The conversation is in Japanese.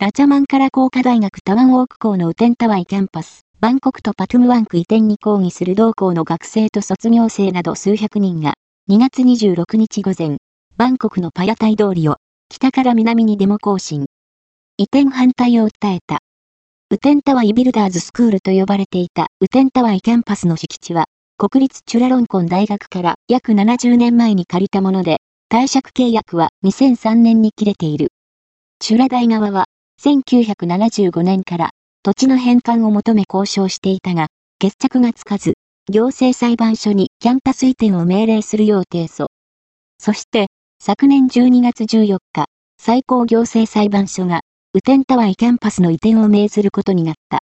ラチャマンカラ工科大学タワンオーク校のウテンタワイキャンパス、バンコクとパトゥムワンク移転に抗議する同校の学生と卒業生など数百人が、2月26日午前、バンコクのパヤタイ通りを、北から南にデモ行進。移転反対を訴えた。ウテンタワイビルダーズスクールと呼ばれていたウテンタワイキャンパスの敷地は、国立チュラロンコン大学から約70年前に借りたもので、貸借契約は2003年に切れている。チュラ大側は、1975年から土地の返還を求め交渉していたが、決着がつかず、行政裁判所にキャンパス移転を命令するよう提訴。そして、昨年12月14日、最高行政裁判所が、ウテンタワイキャンパスの移転を命ずることになった。